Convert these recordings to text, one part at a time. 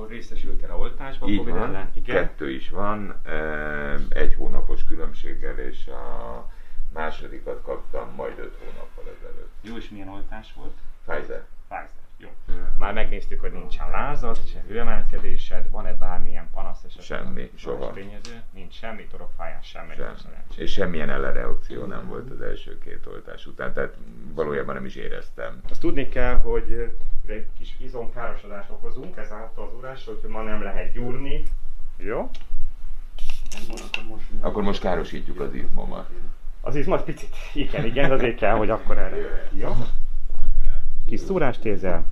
akkor részesültél a oltásban, Így Covid van, ellen? Igen. kettő is van, egy hónapos különbséggel, és a másodikat kaptam majd öt hónappal ezelőtt. Jó, és milyen oltás volt? Pfizer. Pfizer. Jó. Már megnéztük, hogy nincsen lázad, se hőemelkedésed, van-e bármilyen panasz esetleg? Semmi, soha. Tényező? Nincs semmi, torokfájás, semmi. Sem. Sem. Szerencsés. És semmilyen ellenreakció nem volt az első két oltás után, tehát valójában nem is éreztem. Azt tudni kell, hogy egy kis izomkárosodást okozunk ezáltal az urás, hogy ma nem lehet gyúrni. Jó? Akkor most károsítjuk az izmomat. Az izmat picit. Igen, igen, azért kell, hogy akkor erre. Jó? Kis szúrást érzel.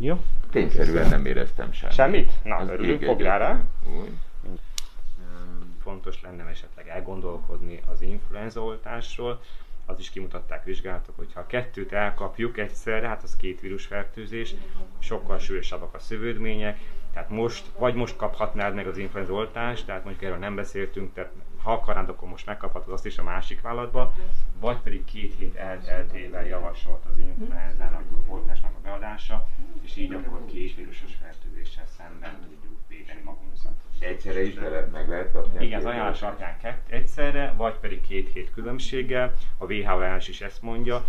Jó? Tényszerűen nem éreztem semmit. Semmit? Na, Az örülünk, fogjál rá. Úgy. Fontos lenne esetleg elgondolkodni az influenza oltásról. Az is kimutatták vizsgálatok, hogy ha a kettőt elkapjuk egyszerre, hát az két vírusfertőzés, sokkal súlyosabbak a szövődmények, tehát most, vagy most kaphatnád meg az influenza oltást, tehát mondjuk erről nem beszéltünk, tehát ha akarnád, akkor most megkaphatod azt is a másik vállalatba, vagy pedig két hét elteltével javasolt az influenzának a oltásnak a beadása, és így akkor két vírusos fertőzéssel szemben tudjuk védeni magunkat. Egyszerre is be lehet, meg lehet kapni. Igen, az ajánlás alapján egyszerre, vagy pedig két hét különbséggel. A WHO ajánlás is ezt mondja.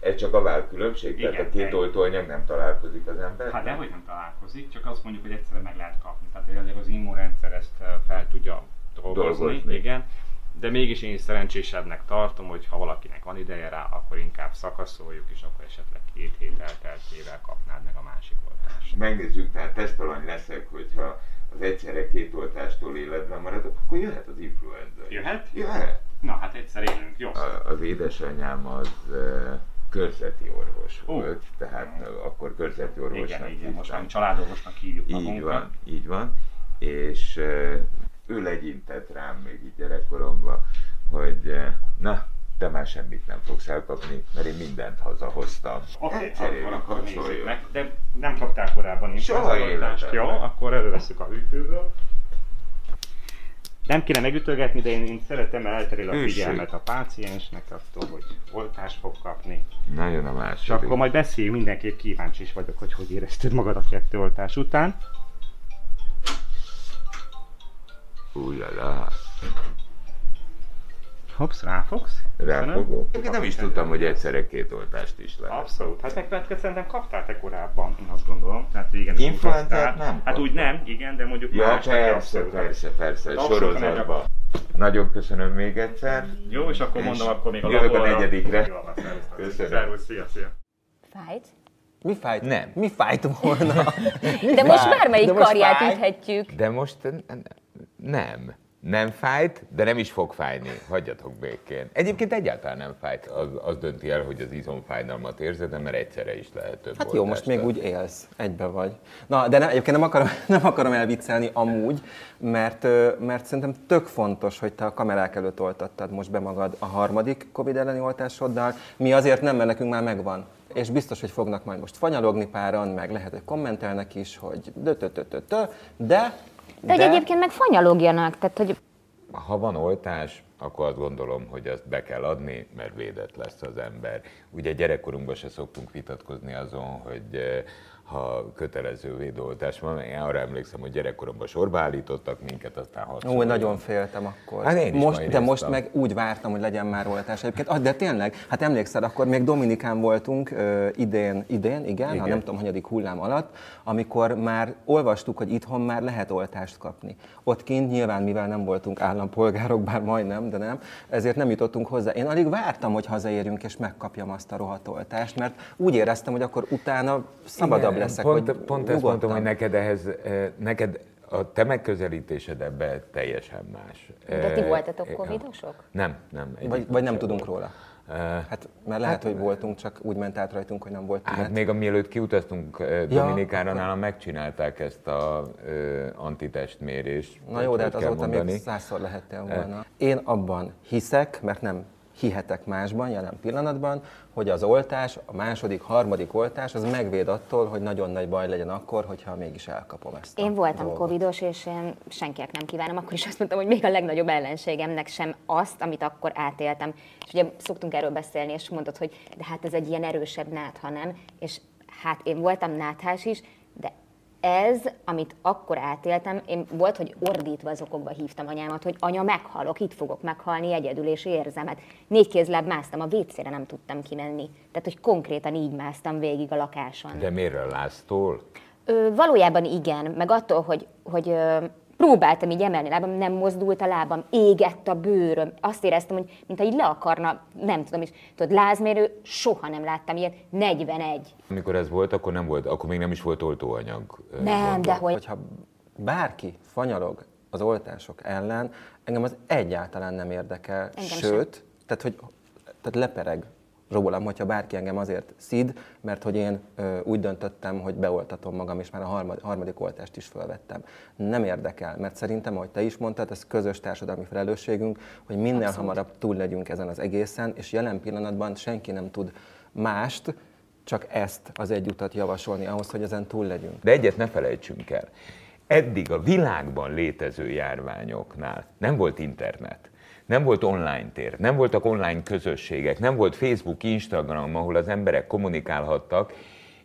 Ez csak a vál különbség? Tehát Igen, a két oltóanyag nem találkozik az ember? Hát dehogy nem találkozik, csak azt mondjuk, hogy egyszerre meg lehet kapni. Tehát azért az immunrendszer ezt eh, fel tudja dolgozni, Dolgozni. igen. De mégis én is szerencsésebbnek tartom, hogy ha valakinek van ideje rá, akkor inkább szakaszoljuk, és akkor esetleg két hét elteltével kapnád meg a másik oltást. Megnézzük, tehát tesztalany leszek, hogyha az egyszerre két oltástól életben maradok, akkor jöhet az influenza. Jöhet? Jöhet. Na hát egyszer élünk, jó? A, az édesanyám az uh, körzeti orvos Ó. volt, tehát uh, akkor körzeti orvosnak Igen, igen, most már családorvosnak hívjuk Így magunkat. van, így van. És uh, ő legyintett rám még így gyerekkoromban, hogy uh, na, te már semmit nem fogsz elkapni, mert én mindent hazahoztam. Oké, okay, Egyszerűen akkor, nézzük meg. De nem kaptál korábban Soha influenza-oltást, Jó, életemben. akkor előveszük a hűtőből. Nem kéne megütögetni, de én, én szeretem elterel a Ősség. figyelmet a páciensnek attól, hogy oltást fog kapni. Na jön a második. És akkor majd beszéljünk, mindenképp kíváncsi is vagyok, hogy hogy érezted magad a kettő oltás után. Újjala. Hopsz, ráfogsz? Ráfogok. Én nem is tudtam, hogy egyszerre két oltást is lehet. Abszolút. Hát meg szerintem kaptál te korábban, én azt gondolom. Tehát régen is Influenzát nem Hát úgy nem, igen, de mondjuk Ja, más persze, persze, persze, sorozatban. Nagyon köszönöm még egyszer. Jó, és akkor És mondom, akkor még a jövök a negyedikre. Köszönöm. Szervusz, szia, szia. Fájt? Mi fájt? Nem. Mi fájt volna? Mi De most bármelyik De most karját üthetjük. De most nem. Nem fájt, de nem is fog fájni. Hagyjatok békén. Egyébként egyáltalán nem fájt. Az, az dönti el, hogy az izomfájdalmat érzed, mert egyszerre is lehet több Hát jó, most még úgy élsz, egybe vagy. Na, de ne, egyébként nem akarom, nem akarom elviccelni amúgy, mert, mert szerintem tök fontos, hogy te a kamerák előtt oltattad most be magad a harmadik Covid elleni oltásoddal. Mi azért nem, mert nekünk már megvan. És biztos, hogy fognak majd most fanyalogni páran, meg lehet, hogy kommentelnek is, hogy dö dö dö dö dö, de... De hogy egyébként meg fanyalogjanak, tehát hogy Ha van oltás, akkor azt gondolom, hogy azt be kell adni, mert védett lesz az ember. Ugye gyerekkorunkban se szoktunk vitatkozni azon, hogy ha kötelező védőoltás van, én arra emlékszem, hogy gyerekkoromban sorba állítottak minket, aztán hat Ó, nagyon féltem akkor. Hát én is most, de most meg úgy vártam, hogy legyen már oltás. Egyébként, ah, de tényleg, hát emlékszel, akkor még Dominikán voltunk ö, idén, idén, igen, igen, Igen. a nem tudom, hanyadik hullám alatt, amikor már olvastuk, hogy itthon már lehet oltást kapni. Ott kint nyilván, mivel nem voltunk állampolgárok, bár majdnem, de nem, ezért nem jutottunk hozzá. Én alig vártam, hogy hazaérjünk és megkapjam azt a rohadt oltást, mert úgy éreztem, hogy akkor utána szabadabb Igen, leszek, Pont, hogy pont ezt mondtam, hogy neked ehhez, eh, neked a te megközelítésed ebbe teljesen más. De ti Eh, voltatok eh, covidosok? Nem, nem. Vagy, vagy nem tudunk róla. Hát, mert lehet, hogy voltunk, csak úgy ment át rajtunk, hogy nem volt Hát még mielőtt kiutaztunk Ja, Dominikára, akkor- nálam megcsinálták ezt a ö, antitestmérést. Na jó, de hát azóta még mondani. százszor lehettél volna. Én abban hiszek, mert nem hihetek másban jelen pillanatban, hogy az oltás, a második, harmadik oltás, az megvéd attól, hogy nagyon nagy baj legyen akkor, hogyha mégis elkapom ezt. Én voltam dolgot. covidos, és én senkinek nem kívánom, akkor is azt mondtam, hogy még a legnagyobb ellenségemnek sem azt, amit akkor átéltem. És ugye szoktunk erről beszélni, és mondod, hogy de hát ez egy ilyen erősebb nátha, nem? És hát én voltam náthás is, ez, amit akkor átéltem, én volt, hogy ordítva az okokba hívtam anyámat, hogy anya, meghalok, itt fogok meghalni egyedül, és érzem. Hát négy kézláb másztam, a vécére nem tudtam kimenni. Tehát, hogy konkrétan így másztam végig a lakáson. De miért a láztól? Ö, valójában igen, meg attól, hogy, hogy ö, próbáltam így emelni a lábam, nem mozdult a lábam, égett a bőröm. Azt éreztem, hogy mintha így le akarna, nem tudom is, tudod, lázmérő, soha nem láttam ilyet, 41. Amikor ez volt, akkor nem volt, akkor még nem is volt oltóanyag. Nem, de hogy Hogyha bárki fanyalog az oltások ellen, engem az egyáltalán nem érdekel, Engem sőt, tehát hogy tehát lepereg rólam, hogyha bárki engem azért szid, mert hogy én ö, úgy döntöttem, hogy beoltatom magam, és már a harmad, harmadik oltást is felvettem. Nem érdekel, mert szerintem, ahogy te is mondtad, ez közös társadalmi felelősségünk, hogy minél Abszolút. hamarabb túl legyünk ezen az egészen, és jelen pillanatban senki nem tud mást, csak ezt az egy utat javasolni ahhoz, hogy ezen túl legyünk. De egyet ne felejtsünk el. Eddig a világban létező járványoknál nem volt internet, nem volt online tér, nem voltak online közösségek, nem volt Facebook, Instagram, ahol az emberek kommunikálhattak,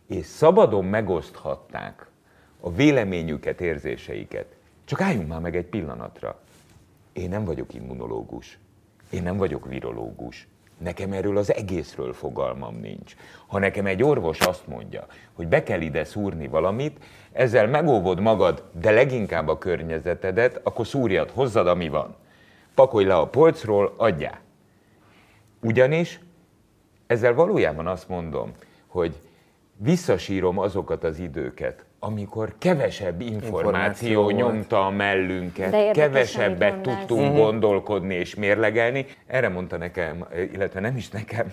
és szabadon megoszthatták a véleményüket, érzéseiket. Csak álljunk már meg egy pillanatra. Én nem vagyok immunológus, én nem vagyok virológus. Nekem erről az egészről fogalmam nincs. Ha nekem egy orvos azt mondja, hogy be kell ide szúrni valamit, ezzel megóvod magad, de leginkább a környezetedet, akkor szúrjad, hozzad, ami van. Pakolj le a polcról, adjál. Ugyanis ezzel valójában azt mondom, hogy visszasírom azokat az időket, amikor kevesebb információ, Információ volt. nyomta a mellünket, De érdekes, kevesebbet tudtunk gondolkodni és mérlegelni. Erre mondta nekem, illetve nem is nekem,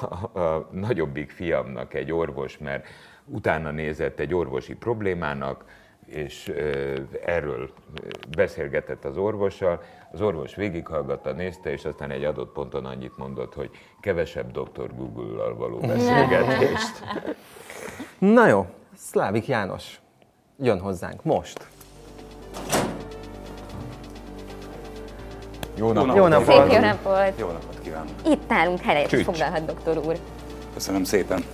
a, a nagyobbik fiamnak egy orvos, mert utána nézett egy orvosi problémának, és erről beszélgetett az orvossal. Az orvos végighallgatta, nézte, és aztán egy adott ponton annyit mondott, hogy kevesebb doktor Google-al való beszélgetést. Na jó, Szlávik János jön hozzánk most. Jó napot! Jó napot! szép jó napot! Jó napot kívánok! Itt nálunk helyet Csücs. foglalhat, doktor úr. Köszönöm szépen.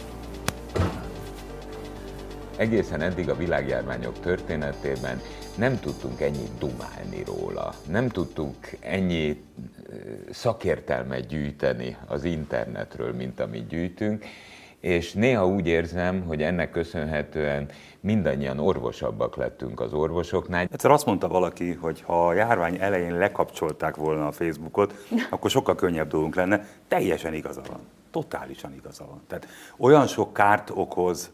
Egészen eddig a világjárványok történetében nem tudtunk ennyit dumálni róla, nem tudtunk ennyi szakértelmet gyűjteni az internetről, mint amit gyűjtünk, és néha úgy érzem, hogy ennek köszönhetően mindannyian orvosabbak lettünk az orvosoknál. Egyszer azt mondta valaki, hogy ha a járvány elején lekapcsolták volna a Facebookot, akkor sokkal könnyebb dolgunk lenne. Teljesen igaza van. Totálisan igaza van. Tehát olyan sok kárt okoz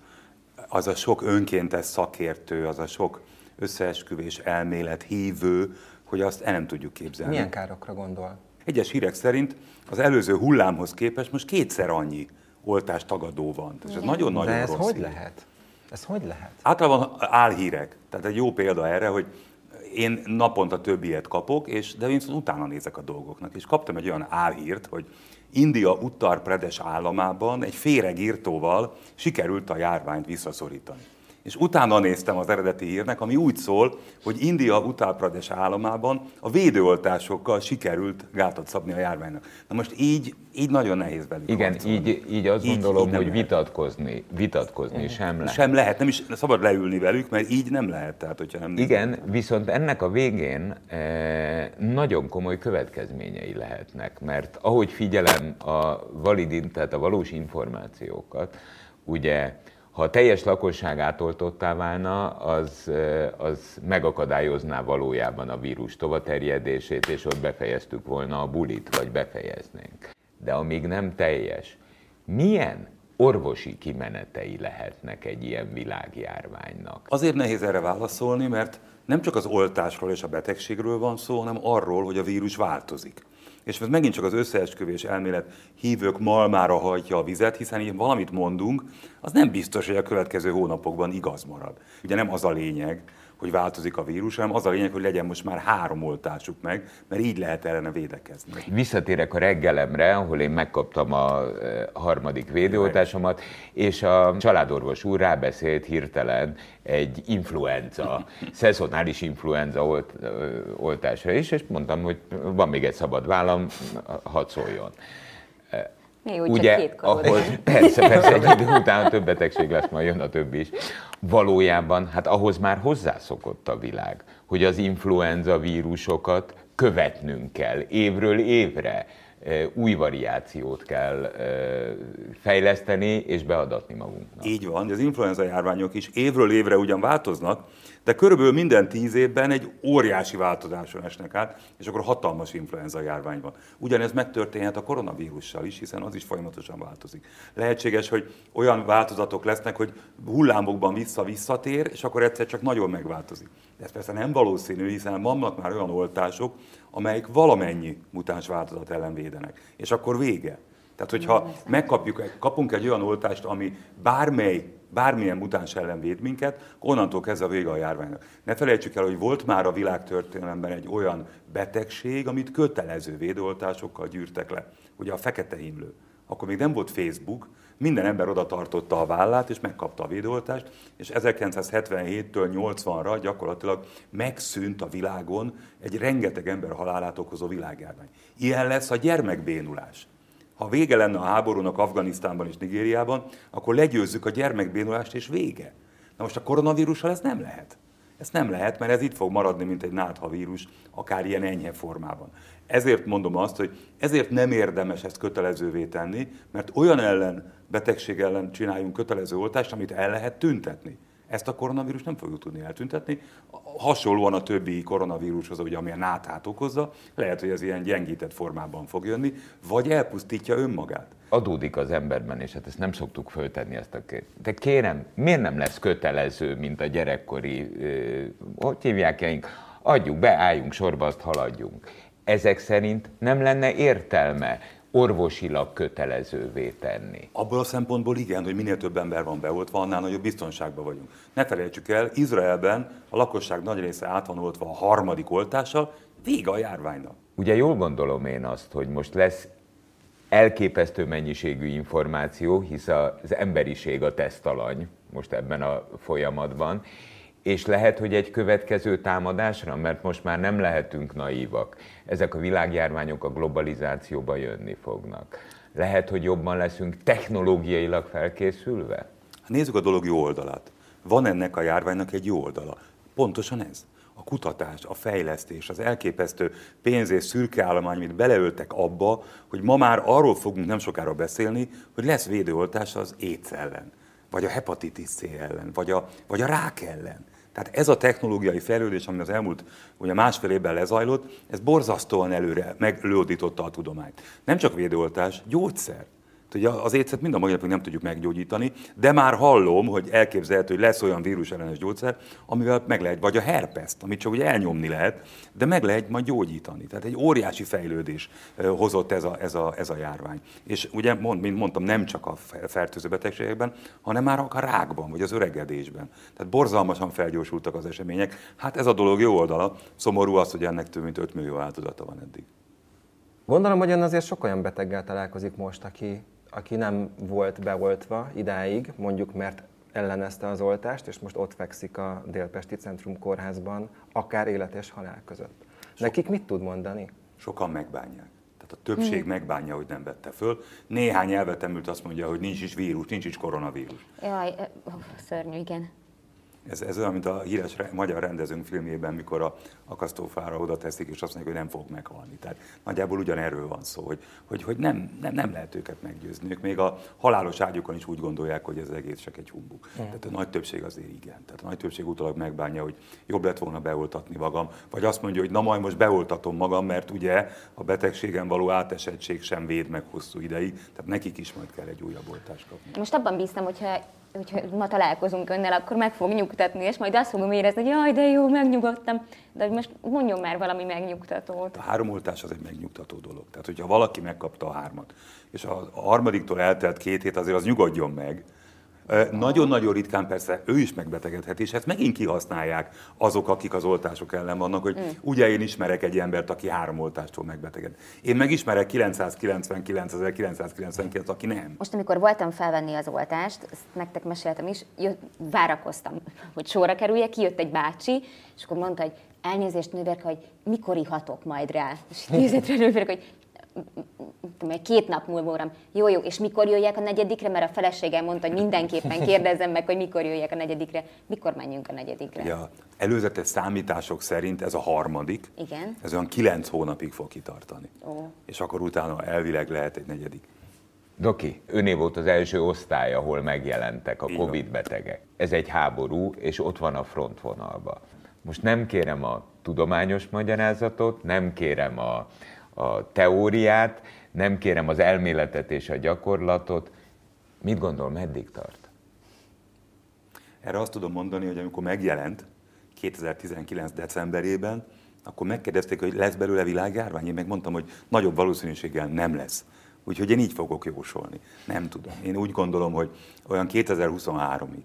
az a sok önkéntes szakértő, az a sok összeesküvés elmélet hívő, hogy azt el nem tudjuk képzelni. Milyen károkra gondol? Egyes hírek szerint az előző hullámhoz képest most kétszer annyi oltást tagadó van. Tehát ez nagyon-nagyon De ez rossz hogy hír. lehet? Ez hogy lehet? Általában álhírek. Tehát egy jó példa erre, hogy én naponta több ilyet kapok, és, de én viszont utána nézek a dolgoknak. És kaptam egy olyan álhírt, hogy India Uttar Pradesh államában egy féregírtóval sikerült a járványt visszaszorítani. És utána néztem az eredeti hírnek, ami úgy szól, hogy India Uttar Pradesh államában a védőoltásokkal sikerült gátat szabni a járványnak. Na most így, így nagyon nehéz velük Igen, harcolni. így, így azt Így- gondolom, így nem hogy lehet. vitatkozni, vitatkozni sem lehet. Sem lehet, nem is szabad leülni velük, mert így nem lehet. Tehát, hogyha nem nézünk Igen, viszont ennek a végén eh, nagyon komoly következményei lehetnek, mert ahogy figyelem a valid, tehát a valós információkat, ugye ha a teljes lakosság átoltottá válna, az, az megakadályozná valójában a vírus tovaterjedését, és ott befejeztük volna a bulit, vagy befejeznénk. De amíg nem teljes, milyen orvosi kimenetei lehetnek egy ilyen világjárványnak? Azért nehéz erre válaszolni, mert nem csak az oltásról és a betegségről van szó, hanem arról, hogy a vírus változik. És ez megint csak az összeesküvés elmélet hívők malmára hajtja a vizet, hiszen így valamit mondunk, az nem biztos, hogy a következő hónapokban igaz marad. Ugye nem az a lényeg, hogy változik a vírus, hanem az a lényeg, hogy legyen most már három oltásuk meg, mert így lehet ellene védekezni. Visszatérek a reggelemre, ahol én megkaptam a eh, harmadik védőoltásomat, és a családorvos úr rábeszélt hirtelen egy influenza, szezonális influenza olt, oltásra is, és mondtam, hogy van még egy szabad vállam, hadd szóljon. Mi úgy Ugye, két persze, persze, egy idő után több betegség lesz, majd jön a többi is. Valójában, hát ahhoz már hozzászokott a világ, hogy az influenza vírusokat követnünk kell évről évre. Új variációt kell fejleszteni és beadatni magunknak. Így van, az influenza járványok is évről évre ugyan változnak, de körülbelül minden tíz évben egy óriási változáson esnek át, és akkor hatalmas influenza járvány van. Ugyanez megtörténhet a koronavírussal is, hiszen az is folyamatosan változik. Lehetséges, hogy olyan változatok lesznek, hogy hullámokban vissza-visszatér, és akkor egyszer csak nagyon megváltozik. De ez persze nem valószínű, hiszen vannak már olyan oltások, amelyik valamennyi mutáns változat ellen védenek. És akkor vége. Tehát, hogyha megkapjuk, kapunk egy olyan oltást, ami bármely, bármilyen mutáns ellen véd minket, onnantól kezdve a vége a járványnak. Ne felejtsük el, hogy volt már a világtörténelemben egy olyan betegség, amit kötelező védőoltásokkal gyűrtek le. Ugye a fekete himlő. Akkor még nem volt Facebook, minden ember oda tartotta a vállát, és megkapta a védőoltást, és 1977-től 80-ra gyakorlatilag megszűnt a világon egy rengeteg ember halálát okozó világjárvány. Ilyen lesz a gyermekbénulás. Ha vége lenne a háborúnak Afganisztánban és Nigériában, akkor legyőzzük a gyermekbénulást, és vége. Na most a koronavírussal ez nem lehet. Ez nem lehet, mert ez itt fog maradni, mint egy náthavírus, akár ilyen enyhe formában. Ezért mondom azt, hogy ezért nem érdemes ezt kötelezővé tenni, mert olyan ellen, betegség ellen csináljunk kötelező oltást, amit el lehet tüntetni. Ezt a koronavírus nem fogjuk tudni eltüntetni. Hasonlóan a többi koronavírushoz, ugye, ami a náthát okozza, lehet, hogy ez ilyen gyengített formában fog jönni, vagy elpusztítja önmagát. adódik az emberben, és hát ezt nem szoktuk föltenni ezt a kérdést. De kérem, miért nem lesz kötelező, mint a gyerekkori, hogy hívják ilyeink, adjuk be, álljunk sorba, azt haladjunk. Ezek szerint nem lenne értelme orvosilag kötelezővé tenni. Abból a szempontból igen, hogy minél több ember van beoltva, annál nagyobb biztonságban vagyunk. Ne felejtsük el, Izraelben a lakosság nagy része át van oltva a harmadik oltással, vége a járványnak. Ugye jól gondolom én azt, hogy most lesz elképesztő mennyiségű információ, hisz az emberiség a tesztalany most ebben a folyamatban, és lehet, hogy egy következő támadásra, mert most már nem lehetünk naívak, ezek a világjárványok a globalizációba jönni fognak. Lehet, hogy jobban leszünk technológiailag felkészülve? Hát Nézzük a dolog jó oldalát. Van ennek a járványnak egy jó oldala. Pontosan ez. A kutatás, a fejlesztés, az elképesztő pénz és szürke állomány, amit beleöltek abba, hogy ma már arról fogunk nem sokára beszélni, hogy lesz védőoltás az AIDS ellen, vagy a hepatitis C ellen, vagy a, vagy a rák ellen. Tehát ez a technológiai fejlődés, ami az elmúlt ugye másfél évben lezajlott, ez borzasztóan előre meglódította a tudományt. Nem csak védőoltás, gyógyszer. Ugye az étszet mind a mai napig nem tudjuk meggyógyítani, de már hallom, hogy elképzelhető, hogy lesz olyan vírusellenes gyógyszer, amivel meg lehet, vagy a herpeszt, amit csak ugye elnyomni lehet, de meg lehet majd gyógyítani. Tehát egy óriási fejlődés hozott ez a, ez a, ez a járvány. És ugye, mond, mint mondtam, nem csak a fe- fertőző betegségekben, hanem már a rákban, vagy az öregedésben. Tehát borzalmasan felgyorsultak az események. Hát ez a dolog jó oldala. Szomorú az, hogy ennek több mint 5 millió változata van eddig. Gondolom, hogy ön azért sok olyan beteggel találkozik most, aki, aki nem volt beoltva idáig, mondjuk mert ellenezte az oltást, és most ott fekszik a Délpesti Centrum Kórházban, akár élet és halál között. Nekik mit tud mondani? Sokan megbánják. Tehát a többség megbánja, hogy nem vette föl. Néhány elvetemült azt mondja, hogy nincs is vírus, nincs is koronavírus. Jaj, ö, szörnyű, igen. Ez, ez olyan, mint a híres re- magyar rendezőnk filmjében, mikor a akasztófára oda teszik, és azt mondják, hogy nem fog meghalni. Tehát nagyjából ugyanerről van szó, hogy, hogy, hogy nem, nem, nem lehet őket meggyőzni. Ők még a halálos ágyukon is úgy gondolják, hogy ez egész csak egy humbug. Tehát a nagy többség azért igen. Tehát a nagy többség utólag megbánja, hogy jobb lett volna beoltatni magam, vagy azt mondja, hogy na majd most beoltatom magam, mert ugye a betegségen való átesettség sem véd meg hosszú ideig, tehát nekik is majd kell egy újabb oltást kapni. Most abban bíztam, hogyha, hogyha ma találkozunk önnel, akkor meg fog nyugtatni, és majd azt fogom érezni, hogy jaj, de jó, megnyugodtam. De most mondjon már valami megnyugtatót. A három oltás az egy megnyugtató dolog. Tehát, hogyha valaki megkapta a hármat, és a harmadiktól eltelt két hét, azért az nyugodjon meg, Nagyon-nagyon ritkán persze ő is megbetegedhet, és ezt megint kihasználják azok, akik az oltások ellen vannak, hogy mm. ugye én ismerek egy embert, aki három oltástól megbeteged. Én megismerek 999 1999, aki nem. Most, amikor voltam felvenni az oltást, ezt nektek meséltem is, jött, várakoztam, hogy sorra kerüljek, kijött egy bácsi, és akkor mondta, hogy elnézést nővérke, hogy mikor ihatok majd rá. És nézett rá nővérke, hogy mert két nap múlva óram, jó, jó, és mikor jöjjek a negyedikre, mert a feleségem mondta, hogy mindenképpen kérdezzem meg, hogy mikor jöjjek a negyedikre, mikor menjünk a negyedikre. Ja, előzetes számítások szerint ez a harmadik, Igen. ez olyan kilenc hónapig fog kitartani. Ó. És akkor utána elvileg lehet egy negyedik. Doki, öné volt az első osztály, ahol megjelentek a Covid betegek. Ez egy háború, és ott van a frontvonalba. Most nem kérem a tudományos magyarázatot, nem kérem a, a teóriát, nem kérem az elméletet és a gyakorlatot. Mit gondol, meddig tart? Erre azt tudom mondani, hogy amikor megjelent 2019. decemberében, akkor megkérdezték, hogy lesz belőle világjárvány. Én megmondtam, hogy nagyobb valószínűséggel nem lesz. Úgyhogy én így fogok jósolni. Nem tudom. Én úgy gondolom, hogy olyan 2023-ig.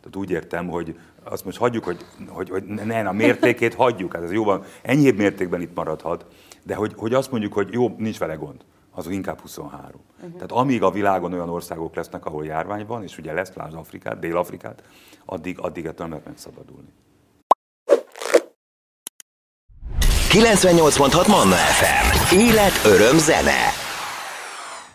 Tehát úgy értem, hogy azt most hagyjuk, hogy, hogy, hogy ne, a mértékét hagyjuk, hát ez jóban, enyhébb mértékben itt maradhat, de hogy, hogy azt mondjuk, hogy jó, nincs vele gond, az inkább 23. Uh-huh. Tehát amíg a világon olyan országok lesznek, ahol járvány van, és ugye lesz, lásd Afrikát, Dél-Afrikát, addig, addig ettől nem lehet megszabadulni. 98.6 Manna FM. Élet, öröm, zene.